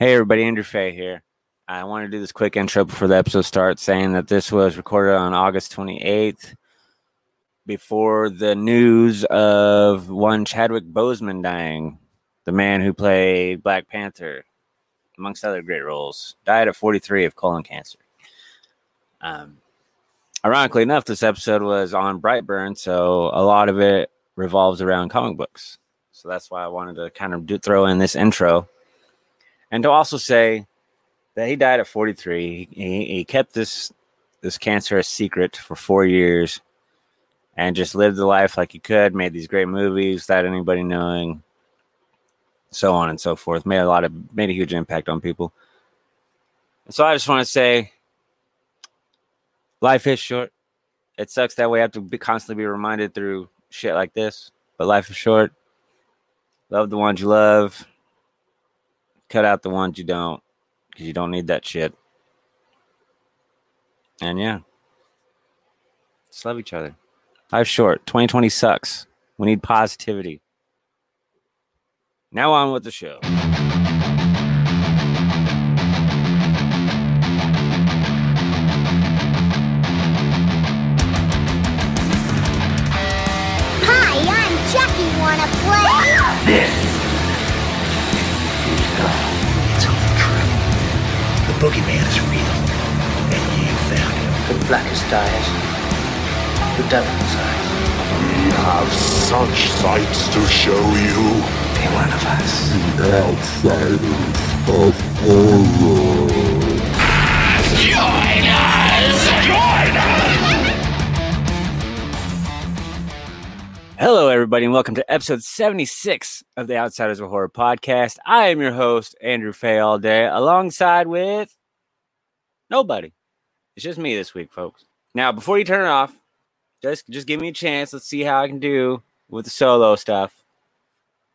Hey everybody, Andrew Fay here. I want to do this quick intro before the episode starts, saying that this was recorded on August 28th, before the news of one Chadwick Boseman dying, the man who played Black Panther, amongst other great roles, died at 43 of colon cancer. Um, ironically enough, this episode was on Brightburn, so a lot of it revolves around comic books. So that's why I wanted to kind of do, throw in this intro and to also say that he died at 43. He, he kept this this cancer a secret for four years and just lived the life like he could, made these great movies without anybody knowing, so on and so forth. Made a lot of made a huge impact on people. so I just want to say life is short. It sucks that we have to be constantly be reminded through shit like this, but life is short. Love the ones you love cut out the ones you don't because you don't need that shit. And yeah, just love each other. Life's short. 2020 sucks. We need positivity. Now on with the show. Boogeyman is real, and you found him. The blackest eyes. The devil's eyes. We have such sights to show you. Be one of us. The outsiders of horror. Hello, everybody, and welcome to episode 76 of the Outsiders of Horror podcast. I am your host, Andrew Fay, all day, alongside with nobody. It's just me this week, folks. Now, before you turn it off, just just give me a chance. Let's see how I can do with the solo stuff.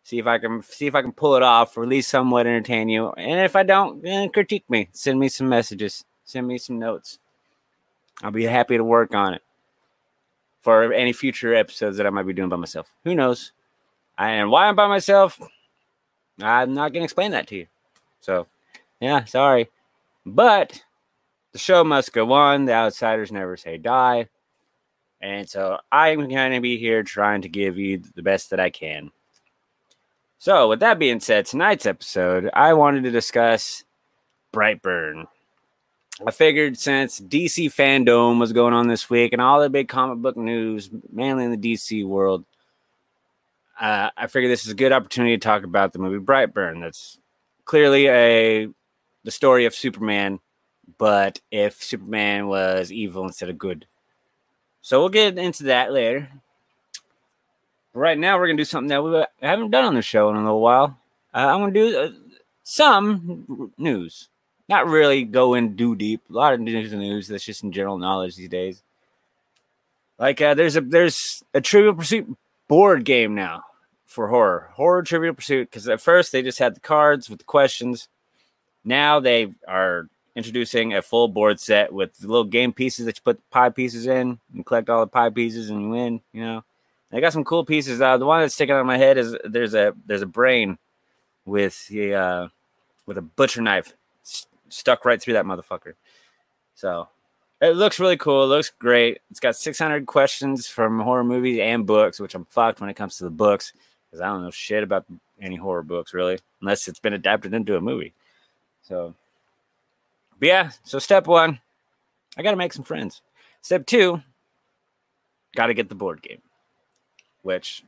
See if I can see if I can pull it off, or at least somewhat entertain you. And if I don't, then critique me. Send me some messages. Send me some notes. I'll be happy to work on it for any future episodes that I might be doing by myself. Who knows? And why I'm by myself, I'm not going to explain that to you. So, yeah, sorry. But the show must go on. The outsiders never say die. And so I'm going to be here trying to give you the best that I can. So, with that being said, tonight's episode, I wanted to discuss Brightburn. I figured since DC fandom was going on this week and all the big comic book news, mainly in the DC world, uh, I figured this is a good opportunity to talk about the movie Brightburn. That's clearly a the story of Superman, but if Superman was evil instead of good. So we'll get into that later. Right now, we're gonna do something that we haven't done on the show in a little while. Uh, I'm gonna do uh, some news not really go in too deep. A lot of news and news that's just in general knowledge these days. Like uh, there's a there's a Trivial Pursuit board game now for horror, horror Trivial Pursuit. Because at first they just had the cards with the questions. Now they are introducing a full board set with little game pieces that you put pie pieces in and collect all the pie pieces and you win. You know, they got some cool pieces. Uh, the one that's sticking out of my head is there's a there's a brain with the uh, with a butcher knife stuck right through that motherfucker. So it looks really cool. It looks great. It's got 600 questions from horror movies and books, which I'm fucked when it comes to the books because I don't know shit about any horror books really, unless it's been adapted into a movie. So, but yeah. So step one, I got to make some friends. Step two, got to get the board game, which,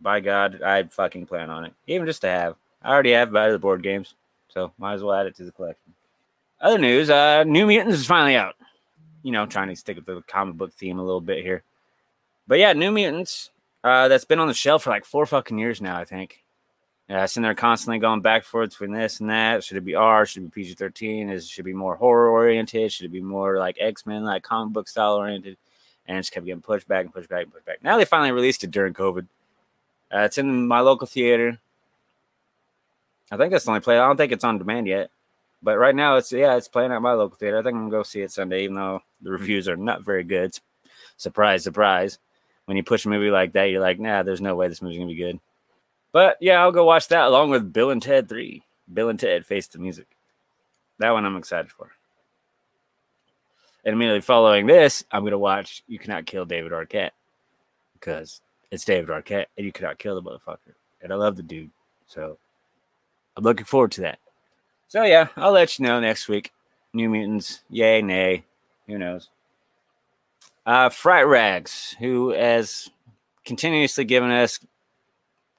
by God, I fucking plan on it, even just to have. I already have other board games, so might as well add it to the collection. Other news, uh, New Mutants is finally out. You know, trying to stick with the comic book theme a little bit here. But yeah, New Mutants, uh, that's been on the shelf for like four fucking years now, I think. Yeah, it's in there constantly going back and forth between this and that. Should it be R? Should it be PG 13? Is should it be more horror oriented? Should it be more like X Men, like comic book style oriented? And it just kept getting pushed back and pushed back and pushed back. Now they finally released it during COVID. Uh, it's in my local theater. I think that's the only play. I don't think it's on demand yet. But right now, it's yeah, it's playing at my local theater. I think I'm gonna go see it Sunday, even though the hmm. reviews are not very good. Surprise, surprise. When you push a movie like that, you're like, nah, there's no way this movie's gonna be good. But yeah, I'll go watch that along with Bill and Ted 3. Bill and Ted Face the Music. That one I'm excited for. And immediately following this, I'm gonna watch You Cannot Kill David Arquette because it's David Arquette and you cannot kill the motherfucker. And I love the dude. So I'm looking forward to that. So yeah, I'll let you know next week. New Mutants, yay, nay, who knows? Uh, Fright Rags, who has continuously given us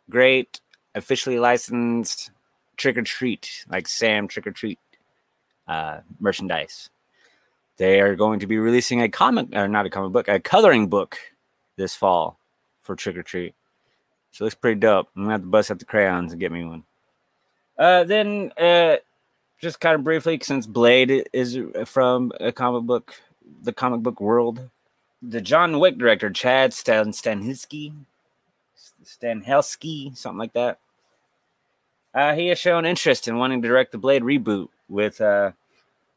great officially licensed trick or treat, like Sam Trick or Treat uh, merchandise. They are going to be releasing a comic, or not a comic book, a coloring book this fall for Trick or Treat. So it looks pretty dope. I'm gonna have to bust out the crayons and get me one. Uh, then, uh, just kind of briefly, since Blade is from a comic book, the comic book world, the John Wick director Chad Stan Stahelski, Stahelski, something like that. Uh, he has shown interest in wanting to direct the Blade reboot with uh,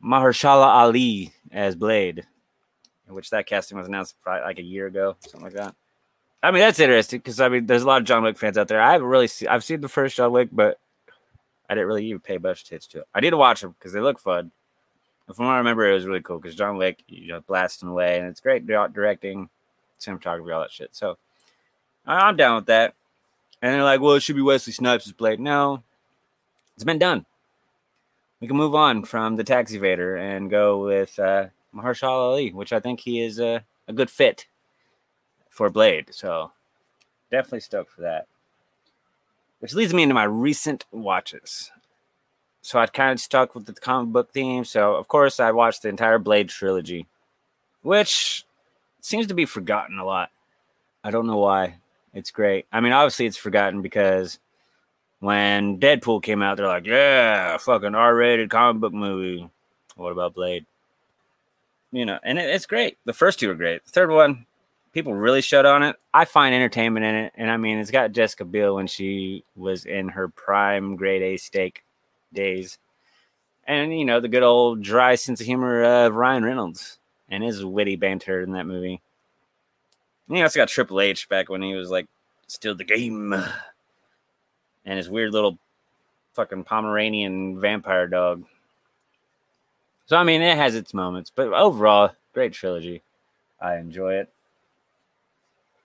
Mahershala Ali as Blade, which that casting was announced probably like a year ago, something like that. I mean, that's interesting because I mean, there's a lot of John Wick fans out there. I haven't really seen, I've seen the first John Wick, but I didn't really even pay much attention to it. I did watch them because they look fun. And From what I remember, it was really cool because John Wick, you know, blasting away, and it's great directing, cinematography, all that shit. So I'm down with that. And they're like, well, it should be Wesley Snipes' Blade. No, it's been done. We can move on from the Taxi Vader and go with uh, Mahershala Ali, which I think he is a, a good fit for Blade. So definitely stoked for that. Which leads me into my recent watches. So I'd kind of stuck with the comic book theme. So of course I watched the entire Blade trilogy, which seems to be forgotten a lot. I don't know why. It's great. I mean, obviously it's forgotten because when Deadpool came out, they're like, "Yeah, fucking R-rated comic book movie." What about Blade? You know, and it, it's great. The first two are great. The third one, people really shut on it. I find entertainment in it, and I mean, it's got Jessica Biel when she was in her prime grade A steak days, and you know the good old dry sense of humor of Ryan Reynolds and his witty banter in that movie. You know, it's got Triple H back when he was like still the game, and his weird little fucking Pomeranian vampire dog. So I mean, it has its moments, but overall, great trilogy. I enjoy it.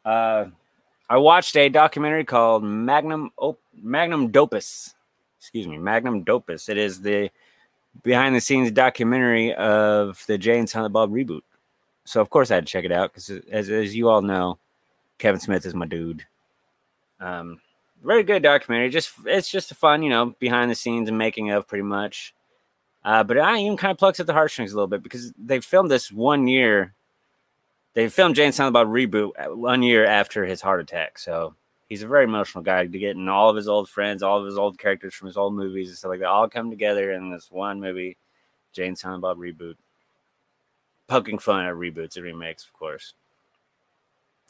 Uh, I watched a documentary called Magnum Op- Magnum Dopus. Excuse me, Magnum Dopus. It is the behind the scenes documentary of the Jay and Silent Bob reboot. So of course I had to check it out because as as you all know, Kevin Smith is my dude. Um, very good documentary. Just it's just a fun, you know, behind the scenes and making of pretty much. Uh, but I even kind of plucks at the heartstrings a little bit because they filmed this one year they filmed Jay and Silent Bob reboot uh, one year after his heart attack. So he's a very emotional guy to getting all of his old friends, all of his old characters from his old movies and stuff like that all come together in this one movie, Jay and Silent Bob reboot. Poking fun at reboots and remakes, of course.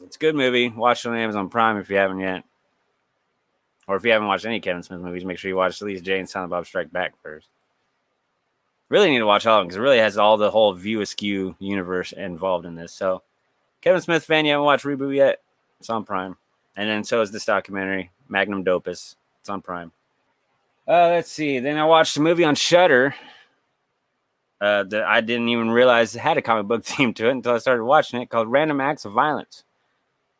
It's a good movie. Watch it on Amazon Prime if you haven't yet. Or if you haven't watched any Kevin Smith movies, make sure you watch at least Jay and Silent Bob Strike Back first. Really need to watch all of them because it really has all the whole View Askew universe involved in this. So Kevin Smith fan, you haven't watched Reboot yet? It's on Prime. And then so is this documentary, Magnum Dopus. It's on Prime. Uh, let's see. Then I watched a movie on Shudder uh, that I didn't even realize had a comic book theme to it until I started watching it called Random Acts of Violence.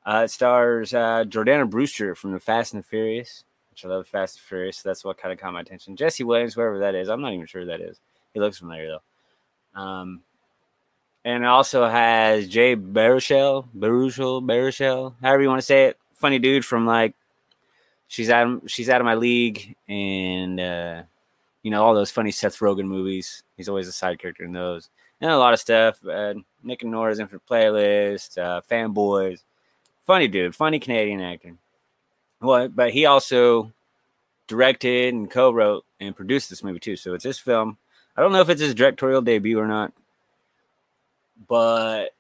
Uh, it stars uh, Jordana Brewster from the Fast and the Furious, which I love Fast and Furious. So that's what kind of caught my attention. Jesse Williams, whoever that is, I'm not even sure who that is. He looks familiar though. Um, and also has Jay Baruchel, Baruchel, Baruchel, however you want to say it. Funny dude from like she's out she's out of my league and uh, you know all those funny Seth Rogen movies. He's always a side character in those. And a lot of stuff. Uh, Nick and Nora's Infinite Playlist, uh, Fanboys. Funny dude, funny Canadian actor. Well, but he also directed and co-wrote and produced this movie too. So it's his film. I don't know if it's his directorial debut or not but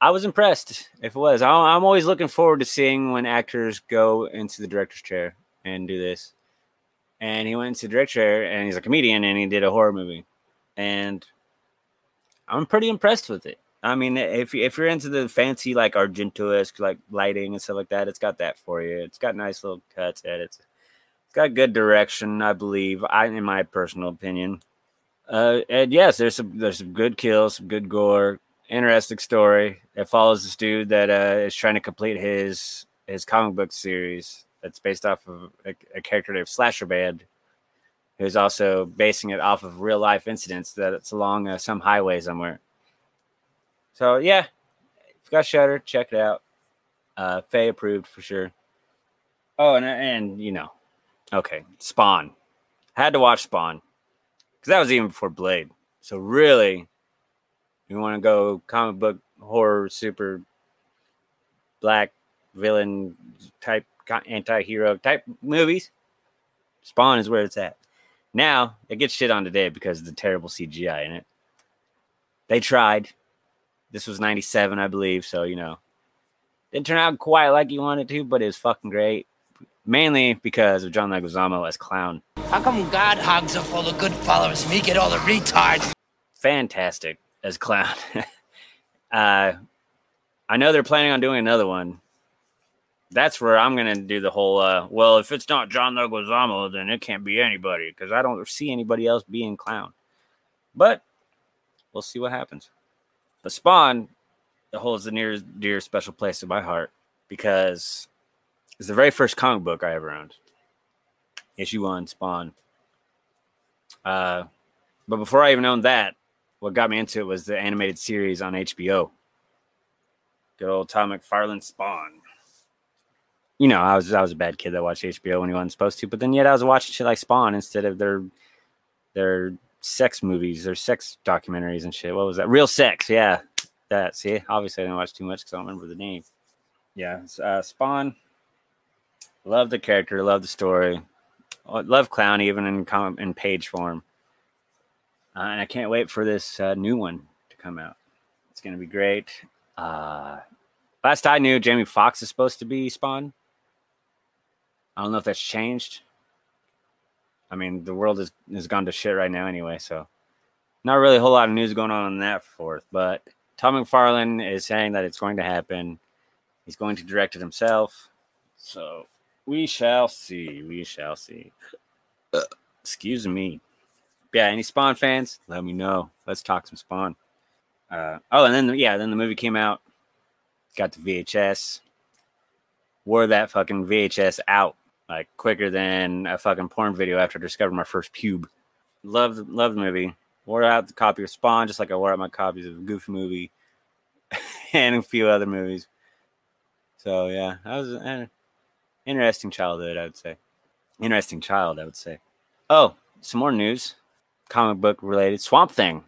I was impressed if it was. I'm always looking forward to seeing when actors go into the director's chair and do this. And he went into the director's chair and he's a comedian and he did a horror movie. And I'm pretty impressed with it. I mean, if if you're into the fancy like Argento esque like lighting and stuff like that, it's got that for you. It's got nice little cuts, edits. It's got good direction, I believe. I, in my personal opinion. Uh, and yes, there's some there's some good kills, some good gore, interesting story. It follows this dude that uh, is trying to complete his his comic book series that's based off of a, a character named Slasherman, who's also basing it off of real life incidents that it's along uh, some highway somewhere. So yeah, if you got Shudder, check it out. Uh, Fay approved for sure. Oh, and and you know, okay, Spawn. Had to watch Spawn because that was even before Blade. So really, you want to go comic book horror, super black villain type anti-hero type movies. Spawn is where it's at. Now it gets shit on today because of the terrible CGI in it. They tried. This was 97, I believe. So, you know, didn't turn out quite like you wanted to, but it was fucking great. Mainly because of John Leguizamo as clown. How come God hogs up all the good followers and me get all the retards? Fantastic as clown. uh, I know they're planning on doing another one. That's where I'm gonna do the whole. Uh, well, if it's not John Leguizamo, then it can't be anybody because I don't see anybody else being clown. But we'll see what happens. The Spawn holds the near dear special place in my heart because it's the very first comic book I ever owned. Issue one, Spawn. Uh, but before I even owned that, what got me into it was the animated series on HBO. Good old Todd McFarlane Spawn. You know, I was I was a bad kid that watched HBO when he wasn't supposed to, but then yet I was watching shit like Spawn instead of their their sex movies, their sex documentaries and shit. What was that? Real Sex, yeah. That see, obviously I didn't watch too much because I don't remember the name. Yeah, uh, Spawn. Love the character, love the story, love Clown even in com- in page form. Uh, and I can't wait for this uh, new one to come out. It's going to be great. Uh, last I knew, Jamie Foxx is supposed to be Spawn. I don't know if that's changed. I mean, the world is has gone to shit right now anyway, so not really a whole lot of news going on on that forth. But Todd McFarlane is saying that it's going to happen. He's going to direct it himself. So we shall see. We shall see. Excuse me. Yeah, any Spawn fans? Let me know. Let's talk some Spawn. Uh, oh, and then yeah, then the movie came out. Got the VHS. Wore that fucking VHS out like quicker than a fucking porn video after I discovered my first pube. Love love the movie. Wore out the copy of Spawn just like I wore out my copies of Goofy movie and a few other movies. So yeah, that was an interesting childhood, I would say. Interesting child, I would say. Oh, some more news, comic book related. Swamp Thing,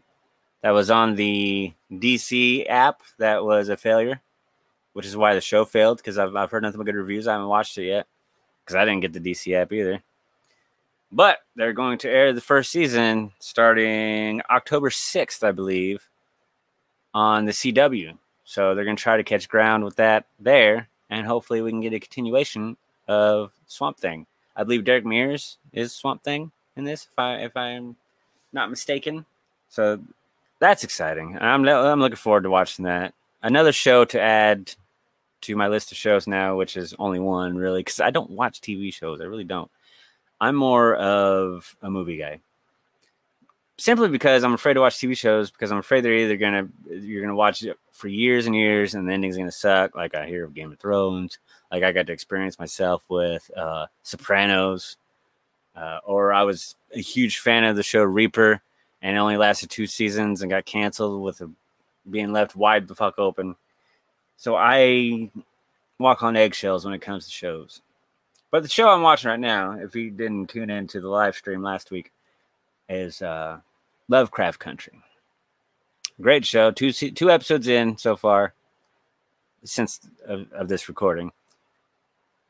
that was on the DC app. That was a failure, which is why the show failed because I've I've heard nothing but good reviews. I haven't watched it yet because I didn't get the DC app either. But they're going to air the first season starting October 6th, I believe, on the CW. So they're going to try to catch ground with that there, and hopefully we can get a continuation of Swamp Thing. I believe Derek Mears is Swamp Thing in this, if I if I'm not mistaken. So that's exciting. I'm I'm looking forward to watching that. Another show to add to my list of shows now, which is only one really, because I don't watch TV shows. I really don't. I'm more of a movie guy. Simply because I'm afraid to watch TV shows because I'm afraid they're either gonna you're gonna watch it for years and years and the ending's gonna suck. Like I hear of Game of Thrones, like I got to experience myself with uh, Sopranos, uh, or I was a huge fan of the show Reaper and it only lasted two seasons and got canceled with a, being left wide the fuck open. So I walk on eggshells when it comes to shows. But the show I'm watching right now, if you didn't tune in to the live stream last week, is uh, Lovecraft Country. Great show. Two two episodes in so far since of, of this recording,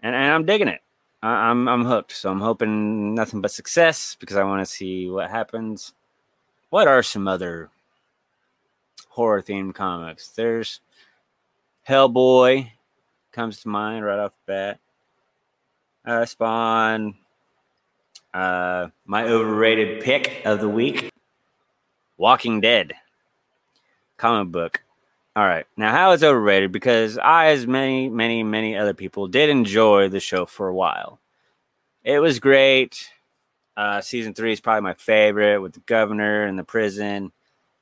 and, and I'm digging it. I, I'm I'm hooked. So I'm hoping nothing but success because I want to see what happens. What are some other horror themed comics? There's Hellboy comes to mind right off the bat. Uh, Spawn. Uh, my overrated pick of the week Walking Dead comic book. All right. Now, how it's overrated? Because I, as many, many, many other people, did enjoy the show for a while. it was great. Uh, season three is probably my favorite with the governor and the prison.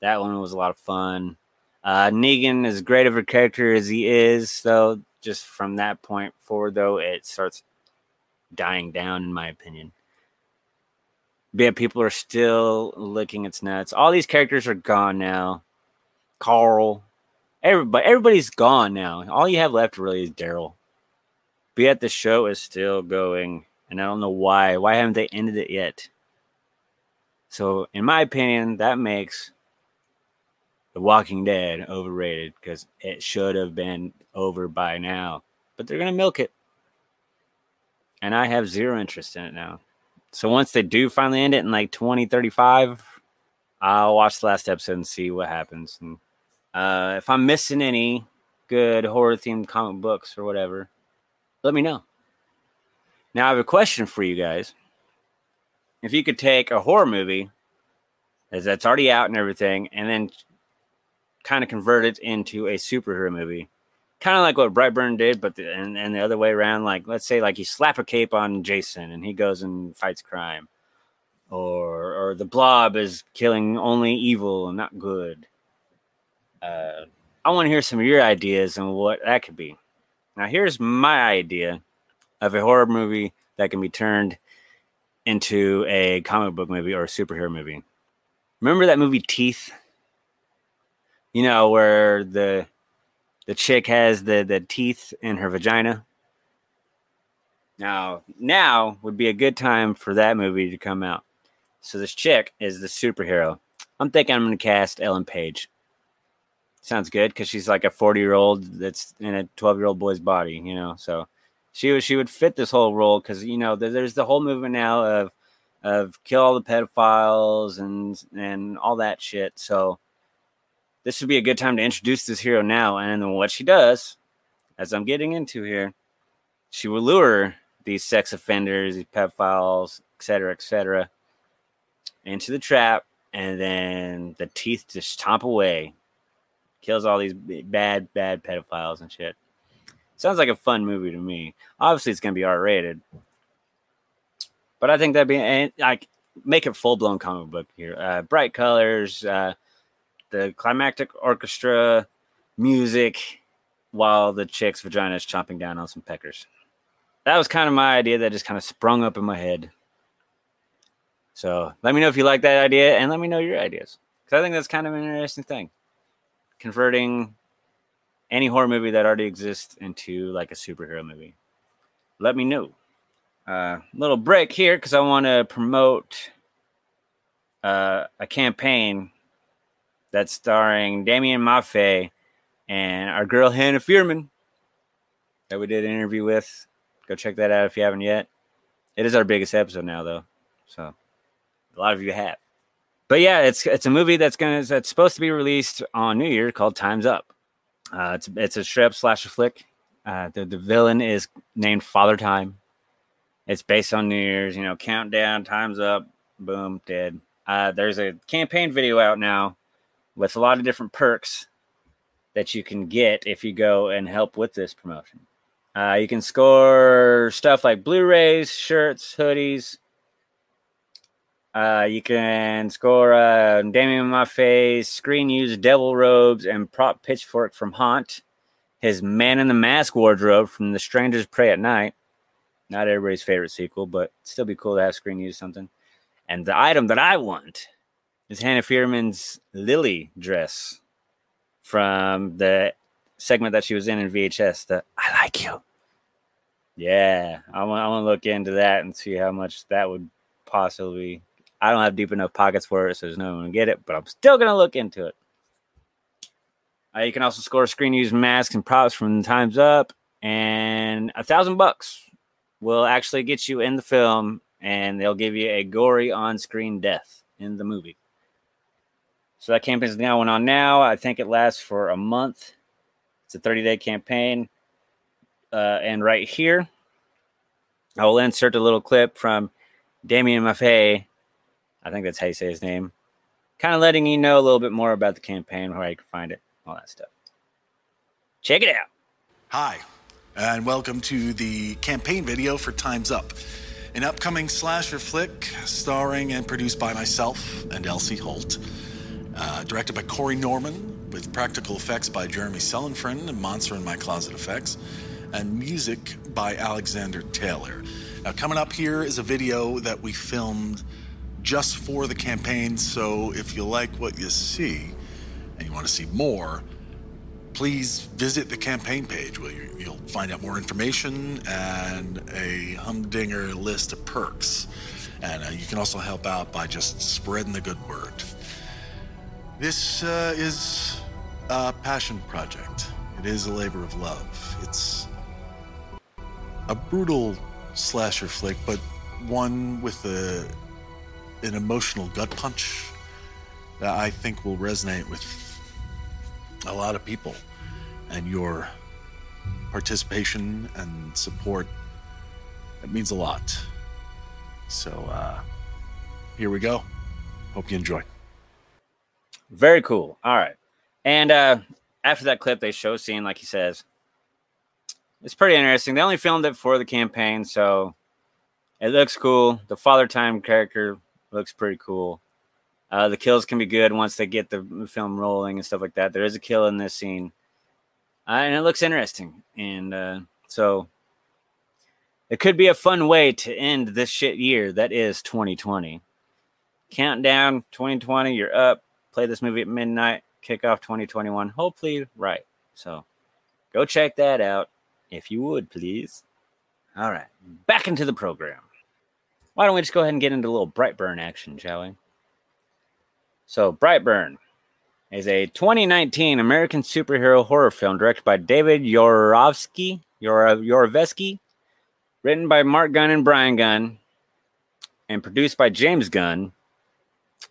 That one was a lot of fun. Uh, Negan, as great of a character as he is, though, just from that point forward, though, it starts dying down, in my opinion. But yeah, people are still licking its nuts. All these characters are gone now. Carl, everybody, everybody's gone now. All you have left really is Daryl. But yet the show is still going, and I don't know why. Why haven't they ended it yet? So, in my opinion, that makes The Walking Dead overrated because it should have been over by now. But they're gonna milk it, and I have zero interest in it now. So once they do finally end it in like 2035, I'll watch the last episode and see what happens. And uh, if I'm missing any good horror themed comic books or whatever, let me know. Now, I have a question for you guys. If you could take a horror movie as that's already out and everything, and then kind of convert it into a superhero movie, kind of like what Brightburn did, but the, and, and the other way around. Like, let's say, like you slap a cape on Jason and he goes and fights crime, or or the Blob is killing only evil and not good. Uh, I want to hear some of your ideas on what that could be. Now, here's my idea of a horror movie that can be turned into a comic book movie or a superhero movie. Remember that movie Teeth? You know, where the the chick has the the teeth in her vagina. Now, now would be a good time for that movie to come out. So this chick is the superhero. I'm thinking I'm going to cast Ellen Page. Sounds good because she's like a 40 year old that's in a 12 year old boy's body, you know. So she would she would fit this whole role because you know there's the whole movement now of of kill all the pedophiles and and all that shit. So this would be a good time to introduce this hero now. And then what she does, as I'm getting into here, she will lure these sex offenders, these pedophiles, etc., etc., into the trap, and then the teeth just stomp away, kills all these bad, bad pedophiles and shit. Sounds like a fun movie to me. Obviously, it's gonna be R rated, but I think that'd be like make it full blown comic book here. Uh, bright colors, uh, the climactic orchestra music, while the chick's vagina is chomping down on some peckers. That was kind of my idea that just kind of sprung up in my head. So let me know if you like that idea, and let me know your ideas because I think that's kind of an interesting thing. Converting any horror movie that already exists into like a superhero movie. Let me know. Uh, little break here because I want to promote uh, a campaign that's starring Damian Maffei and our girl Hannah Fierman that we did an interview with. Go check that out if you haven't yet. It is our biggest episode now, though, so a lot of you have. But yeah, it's it's a movie that's gonna that's supposed to be released on New Year called Times Up. Uh, it's it's a straight up slasher flick. Uh, the the villain is named Father Time. It's based on New Year's, you know, countdown, time's up, boom, dead. Uh, there's a campaign video out now with a lot of different perks that you can get if you go and help with this promotion. Uh, you can score stuff like Blu-rays, shirts, hoodies. Uh, you can score uh, Damian Maffei's screen use devil robes and prop pitchfork from Haunt, his Man in the Mask wardrobe from The Strangers Prey at Night. Not everybody's favorite sequel, but still be cool to have screen use something. And the item that I want is Hannah Fierman's Lily dress from the segment that she was in in VHS. The I like you. Yeah, I I want to look into that and see how much that would possibly. I don't have deep enough pockets for it, so there's no one to get it. But I'm still gonna look into it. Uh, you can also score screen use masks and props from Times Up, and a thousand bucks will actually get you in the film, and they'll give you a gory on-screen death in the movie. So that campaign is now going on now. I think it lasts for a month. It's a 30 day campaign. Uh, and right here, I will insert a little clip from Damian Maffei. I think that's how you say his name. Kind of letting you know a little bit more about the campaign, where you can find it, all that stuff. Check it out. Hi, and welcome to the campaign video for Time's Up. an upcoming slasher flick starring and produced by myself and Elsie Holt. Uh, directed by Corey Norman, with practical effects by Jeremy Sellenfriend and Monster in My Closet Effects, and music by Alexander Taylor. Now, coming up here is a video that we filmed just for the campaign, so if you like what you see and you want to see more, please visit the campaign page where you, you'll find out more information and a humdinger list of perks. And uh, you can also help out by just spreading the good word. This uh, is a passion project. It is a labor of love. It's a brutal slasher flick, but one with a an emotional gut punch that I think will resonate with a lot of people. And your participation and support it means a lot. So uh, here we go. Hope you enjoy. Very cool. All right. And uh, after that clip, they show scene, like he says. It's pretty interesting. They only filmed it for the campaign, so it looks cool. The Father Time character looks pretty cool. Uh, the kills can be good once they get the film rolling and stuff like that. There is a kill in this scene, uh, and it looks interesting. And uh, so it could be a fun way to end this shit year that is 2020. Countdown 2020, you're up. Play this movie at midnight. Kick off 2021. Hopefully, right. So go check that out if you would, please. All right, back into the program. Why don't we just go ahead and get into a little Brightburn action, shall we? So, Brightburn is a 2019 American superhero horror film directed by David Yorovsky, Yorovsky, written by Mark Gunn and Brian Gunn, and produced by James Gunn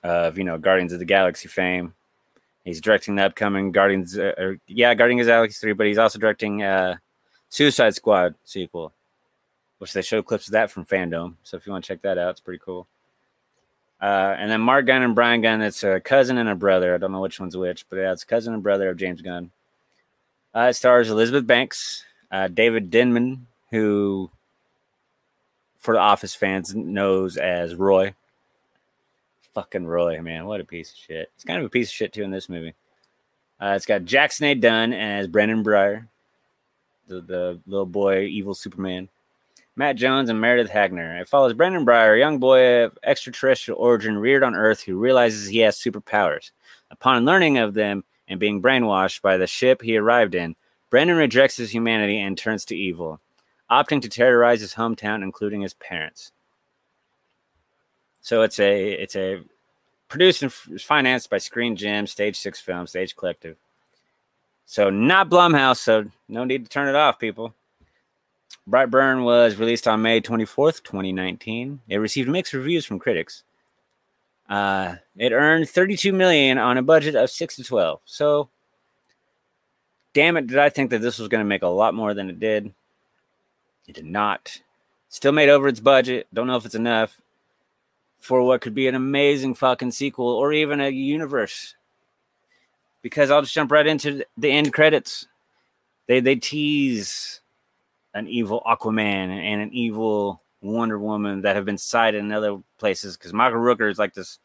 of you know Guardians of the Galaxy fame. He's directing the upcoming Guardians, uh, or, yeah, Guardians of the Galaxy three, but he's also directing uh, Suicide Squad sequel which they show clips of that from Fandom. So if you want to check that out, it's pretty cool. Uh, and then Mark Gunn and Brian Gunn, it's a cousin and a brother. I don't know which one's which, but it's cousin and brother of James Gunn. Uh, it stars Elizabeth Banks, uh, David Denman, who for the Office fans knows as Roy. Fucking Roy, man, what a piece of shit. He's kind of a piece of shit too in this movie. Uh, it's got Jackson A. Dunn as Brandon Breyer, the, the little boy, evil Superman. Matt Jones and Meredith Hagner. It follows Brandon Breyer, a young boy of extraterrestrial origin reared on Earth who realizes he has superpowers. Upon learning of them and being brainwashed by the ship he arrived in, Brandon rejects his humanity and turns to evil, opting to terrorize his hometown, including his parents. So it's a it's a produced and financed by Screen Gem, Stage Six Films, Stage Collective. So not Blumhouse, so no need to turn it off, people. Brightburn was released on May 24th, 2019. It received mixed reviews from critics. Uh, it earned 32 million on a budget of 6 to 12. So damn it, did I think that this was going to make a lot more than it did? It did not. Still made over its budget. Don't know if it's enough for what could be an amazing fucking sequel or even a universe. Because I'll just jump right into the end credits. They they tease an evil Aquaman and an evil Wonder Woman that have been cited in other places. Because Michael Rooker is like this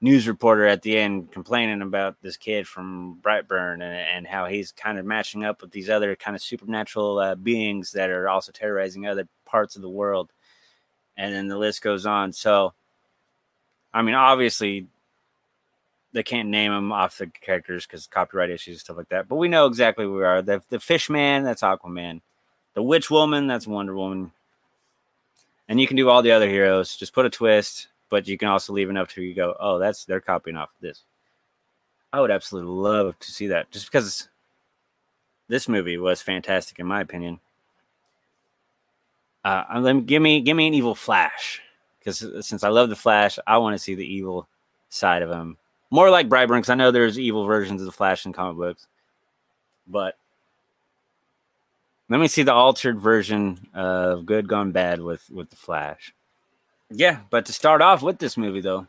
news reporter at the end complaining about this kid from Brightburn and, and how he's kind of matching up with these other kind of supernatural uh, beings that are also terrorizing other parts of the world. And then the list goes on. So, I mean, obviously, they can't name them off the characters because copyright issues and stuff like that. But we know exactly who we are. The the Fish Man, that's Aquaman. The Witch Woman, that's Wonder Woman. And you can do all the other heroes. Just put a twist, but you can also leave enough to you go, oh, that's they're copying off this. I would absolutely love to see that, just because this movie was fantastic in my opinion. Uh, let me give me give me an evil Flash, because since I love the Flash, I want to see the evil side of him. More like Brightburn, because I know there's evil versions of the Flash in comic books, but let me see the altered version of Good Gone Bad with with the Flash. Yeah, but to start off with this movie though,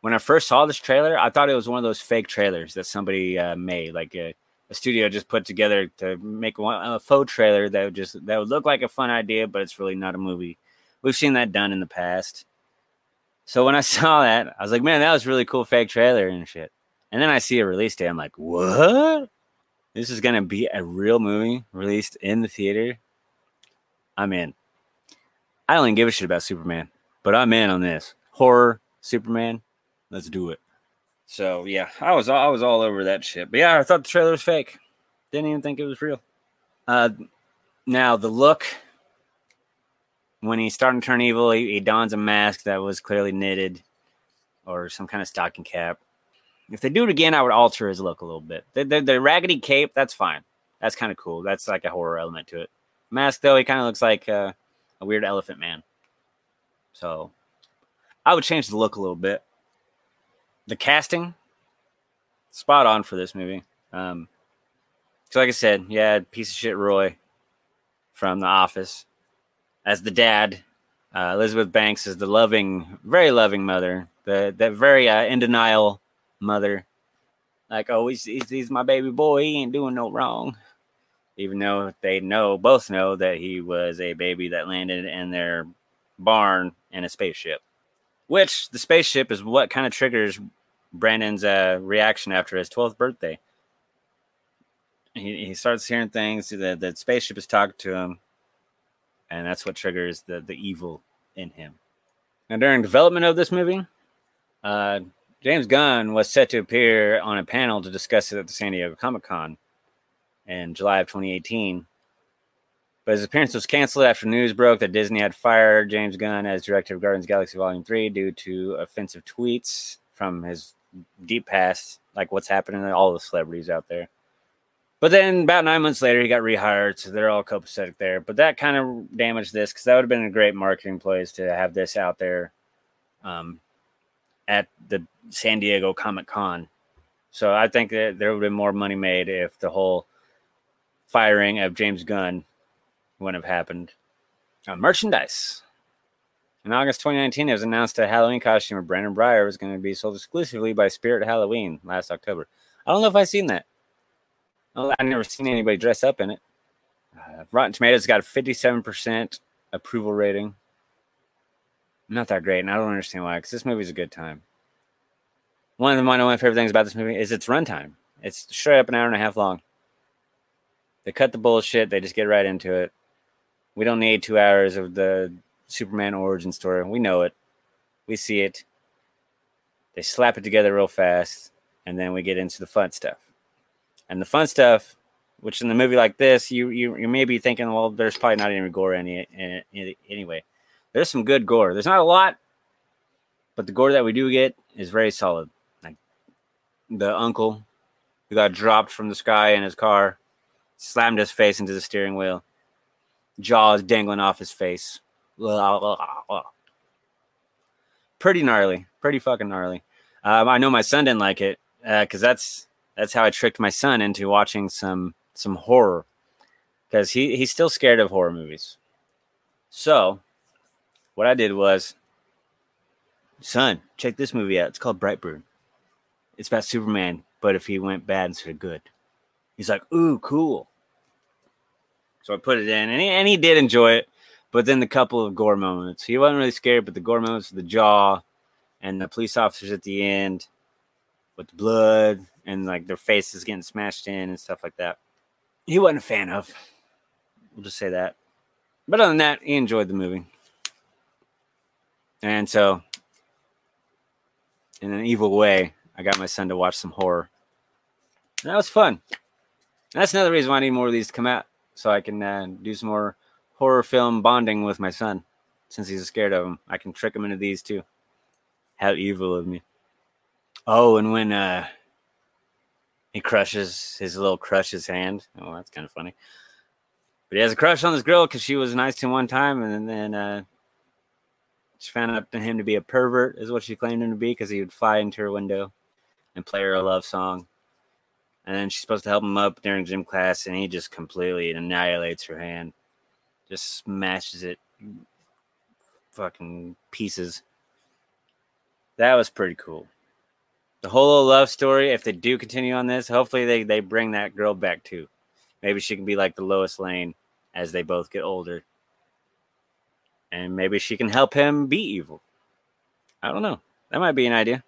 when I first saw this trailer, I thought it was one of those fake trailers that somebody uh, made, like a, a, studio just put together to make one, a faux trailer that would just that would look like a fun idea, but it's really not a movie. we've seen that done in the past. So when I saw that, I was like, man, that was really cool fake trailer and shit. And then I see a release date. I'm like, what? This is gonna be a real movie released in the theater. I'm in. I don't even give a shit about Superman, but I'm in on this horror Superman. Let's do it. So yeah, I was I was all over that shit. But yeah, I thought the trailer was fake. Didn't even think it was real. Uh, now the look when he's starting to turn evil, he, he dons a mask that was clearly knitted or some kind of stocking cap. If they do it again, I would alter his look a little bit. The, the, the raggedy cape, that's fine. That's kind of cool. That's like a horror element to it. Mask, though, he kind of looks like uh, a weird elephant man. So I would change the look a little bit. The casting, spot on for this movie. Um, so like I said, yeah, piece of shit Roy from The Office as the dad. Uh, Elizabeth Banks is the loving, very loving mother. The that very uh, in denial mother. Like, oh, he's, he's he's my baby boy. He ain't doing no wrong. Even though they know, both know that he was a baby that landed in their barn in a spaceship. Which the spaceship is what kind of triggers Brandon's uh, reaction after his 12th birthday. He, he starts hearing things. The, the spaceship is talking to him and that's what triggers the the evil in him. Now, during development of this movie, uh, James Gunn was set to appear on a panel to discuss it at the San Diego Comic Con in July of 2018. But his appearance was canceled after news broke that Disney had fired James Gunn as director of Guardians Galaxy Volume 3 due to offensive tweets from his deep past, like what's happening to all the celebrities out there. But then about nine months later, he got rehired, so they're all copacetic there. But that kind of damaged this because that would have been a great marketing place to have this out there um, at the San Diego Comic Con. So I think that there would have been more money made if the whole firing of James Gunn wouldn't have happened. Uh, merchandise. In August 2019, it was announced a Halloween costume of Brandon Breyer was going to be sold exclusively by Spirit Halloween last October. I don't know if I've seen that. I've never seen anybody dress up in it. Uh, Rotten Tomatoes got a 57% approval rating. Not that great, and I don't understand why, because this movie's a good time. One of, my, one of my favorite things about this movie is its runtime. It's straight up an hour and a half long. They cut the bullshit, they just get right into it. We don't need two hours of the Superman origin story. We know it. We see it. They slap it together real fast, and then we get into the fun stuff. And the fun stuff, which in a movie like this, you you, you may be thinking, well, there's probably not any gore in it anyway. There's some good gore. There's not a lot, but the gore that we do get is very solid. Like the uncle who got dropped from the sky in his car, slammed his face into the steering wheel, jaws dangling off his face. Pretty gnarly, pretty fucking gnarly. Um, I know my son didn't like it because uh, that's that's how I tricked my son into watching some some horror because he he's still scared of horror movies. So, what I did was, son, check this movie out. It's called Brightburn. It's about Superman, but if he went bad instead of good, he's like, ooh, cool. So I put it in, and he, and he did enjoy it. But then the couple of gore moments, he wasn't really scared, but the gore moments, the jaw, and the police officers at the end with the blood and like their faces getting smashed in and stuff like that. He wasn't a fan of. We'll just say that. But other than that, he enjoyed the movie. And so, in an evil way, I got my son to watch some horror. And that was fun. And that's another reason why I need more of these to come out so I can uh, do some more horror film bonding with my son. Since he's scared of them, I can trick him into these too. How evil of me. Oh, and when uh he crushes his little crushes hand. Oh, that's kind of funny. But he has a crush on this girl because she was nice to him one time, and then uh, she found out to him to be a pervert, is what she claimed him to be, because he would fly into her window and play her a love song. And then she's supposed to help him up during gym class, and he just completely annihilates her hand, just smashes it, fucking pieces. That was pretty cool the whole love story, if they do continue on this, hopefully they, they bring that girl back too. Maybe she can be like the Lois Lane as they both get older. And maybe she can help him be evil. I don't know. That might be an idea.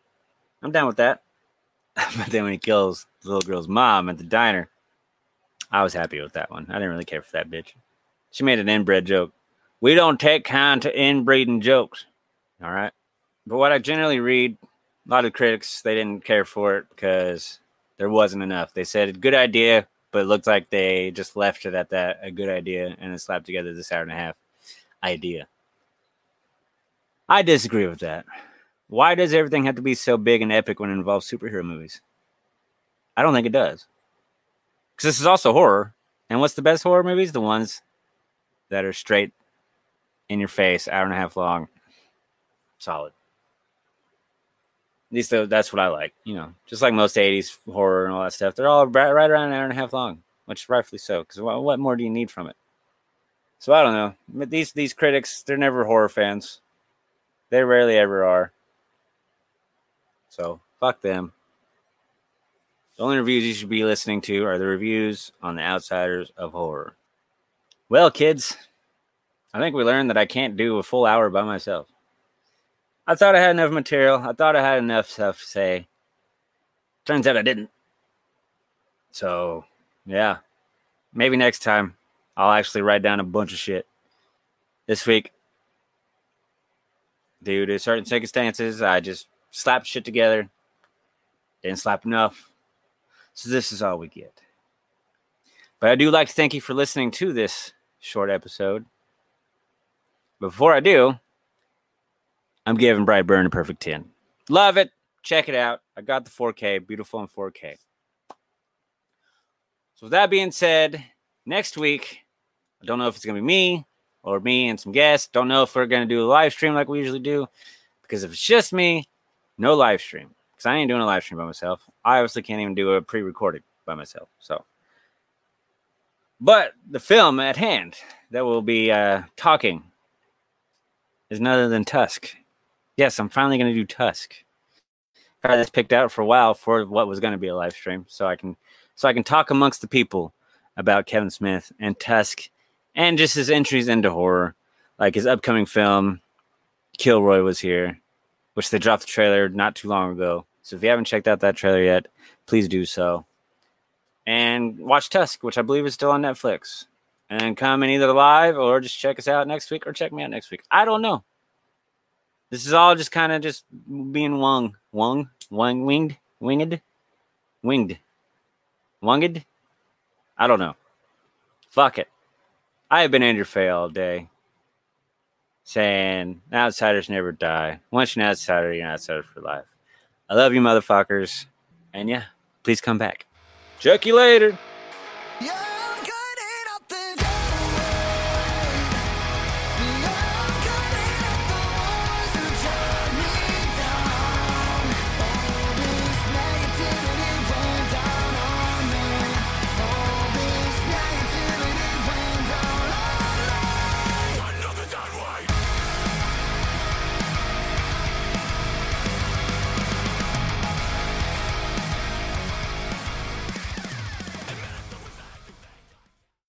I'm down with that. but then when he kills the little girl's mom at the diner, I was happy with that one. I didn't really care for that bitch. She made an inbred joke. We don't take kind to inbreeding jokes. All right. But what I generally read, a lot of critics, they didn't care for it because there wasn't enough. They said, good idea, but it looked like they just left it at that, a good idea, and then slapped together this hour and a half idea. I disagree with that. Why does everything have to be so big and epic when it involves superhero movies? I don't think it does. Because this is also horror. And what's the best horror movies? The ones that are straight in your face, hour and a half long. Solid. At least that's what I like. You know, just like most 80s horror and all that stuff, they're all right, around an hour and a half long, which rightfully so. Because what, what more do you need from it? So I don't know. But these these critics, they're never horror fans. They rarely ever are. So fuck them. The only reviews you should be listening to are the reviews on the outsiders of horror. Well, kids, I think we learned that I can't do a full hour by myself. I thought I had enough material. I thought I had enough stuff to say. Turns out I didn't. So, yeah. Maybe next time I'll actually write down a bunch of shit. This week, due to certain circumstances, I just slapped shit together. Didn't slap enough. So this is all we get. But I do like to thank you for listening to this short episode. Before I do, I'm giving Brightburn a perfect 10. Love it. Check it out. I got the 4K, beautiful in 4K. So, with that being said, next week, I don't know if it's going to be me or me and some guests. Don't know if we're to do a live stream like we usually do. Because if it's just me, no live stream. Because I ain't doing a live stream by myself. I obviously can't even do a pre recorded by myself. So, but the film at hand that we'll be uh, talking is none other than Tusk. Yes, I'm finally to do Tusk. I had this picked out for a while for what was going to be a live stream, so I can so I can talk amongst the people about Kevin Smith and Tusk, and just his entries into horror, like his upcoming film, Kilroy was here, which they dropped the trailer not too long ago. So if you haven't checked out that trailer yet, please do so. And watch Tusk, which I believe is still on Netflix and come in either live or just check us out next week or check me out next week. I don't know. This is all just kind of just being wung, wung, wung, winged, winged, winged, wunged. I don't know. Fuck it. I have been Andrew Fay all day saying outsiders never die. Once you're an outsider, you're an outsider for life. I love you, motherfuckers. And yeah, please come back. Check you later.